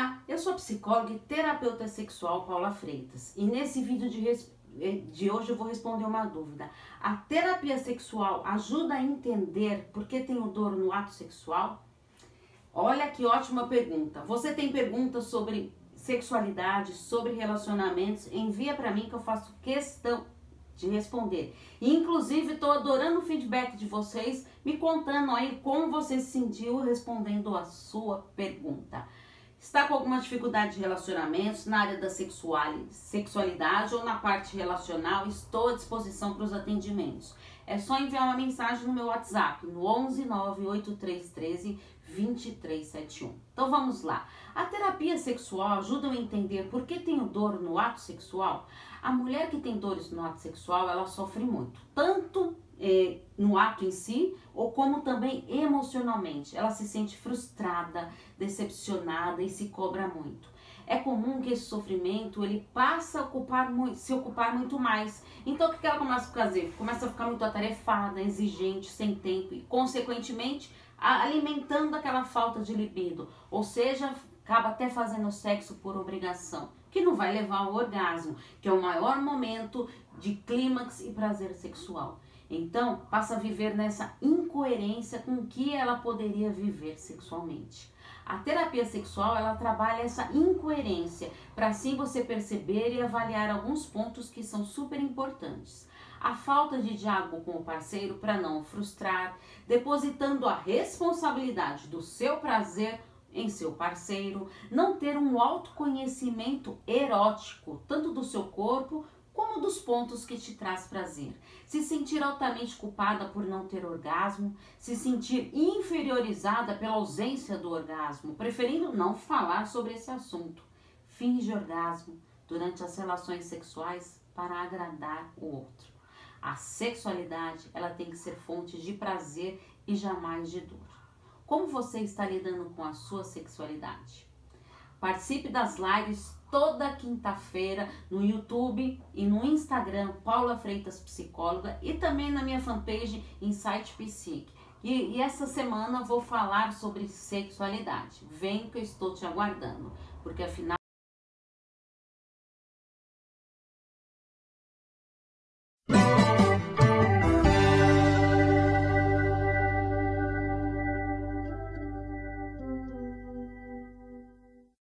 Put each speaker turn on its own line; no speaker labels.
Olá, eu sou psicóloga e terapeuta sexual Paula Freitas e nesse vídeo de, eh, de hoje eu vou responder uma dúvida. A terapia sexual ajuda a entender por que tenho dor no ato sexual? Olha que ótima pergunta. Você tem perguntas sobre sexualidade, sobre relacionamentos? Envia para mim que eu faço questão de responder. Inclusive, estou adorando o feedback de vocês, me contando aí como você se sentiu respondendo a sua pergunta. Está com alguma dificuldade de relacionamentos na área da sexualidade ou na parte relacional? Estou à disposição para os atendimentos. É só enviar uma mensagem no meu WhatsApp, no 11 98313 2371. Então vamos lá. A terapia sexual ajuda a entender por que tenho dor no ato sexual? A mulher que tem dores no ato sexual, ela sofre muito, tanto eh, no ato em si, ou como também emocionalmente. Ela se sente frustrada, decepcionada e se cobra muito. É comum que esse sofrimento ele passa a ocupar muito, se ocupar muito mais. Então o que ela começa a fazer? Começa a ficar muito atarefada, exigente, sem tempo e, consequentemente, alimentando aquela falta de libido. Ou seja, acaba até fazendo sexo por obrigação, que não vai levar ao orgasmo, que é o maior momento de clímax e prazer sexual. Então, passa a viver nessa incoerência com que ela poderia viver sexualmente. A terapia sexual, ela trabalha essa incoerência, para assim você perceber e avaliar alguns pontos que são super importantes. A falta de diálogo com o parceiro para não frustrar, depositando a responsabilidade do seu prazer em seu parceiro, não ter um autoconhecimento erótico, tanto do seu corpo como dos pontos que te traz prazer. Se sentir altamente culpada por não ter orgasmo, se sentir inferiorizada pela ausência do orgasmo, preferindo não falar sobre esse assunto. Finge orgasmo durante as relações sexuais para agradar o outro. A sexualidade, ela tem que ser fonte de prazer e jamais de dor. Como você está lidando com a sua sexualidade? Participe das lives toda quinta-feira no YouTube e no Instagram Paula Freitas Psicóloga e também na minha fanpage Insight Psique. E, e essa semana vou falar sobre sexualidade. Vem que eu estou te aguardando, porque afinal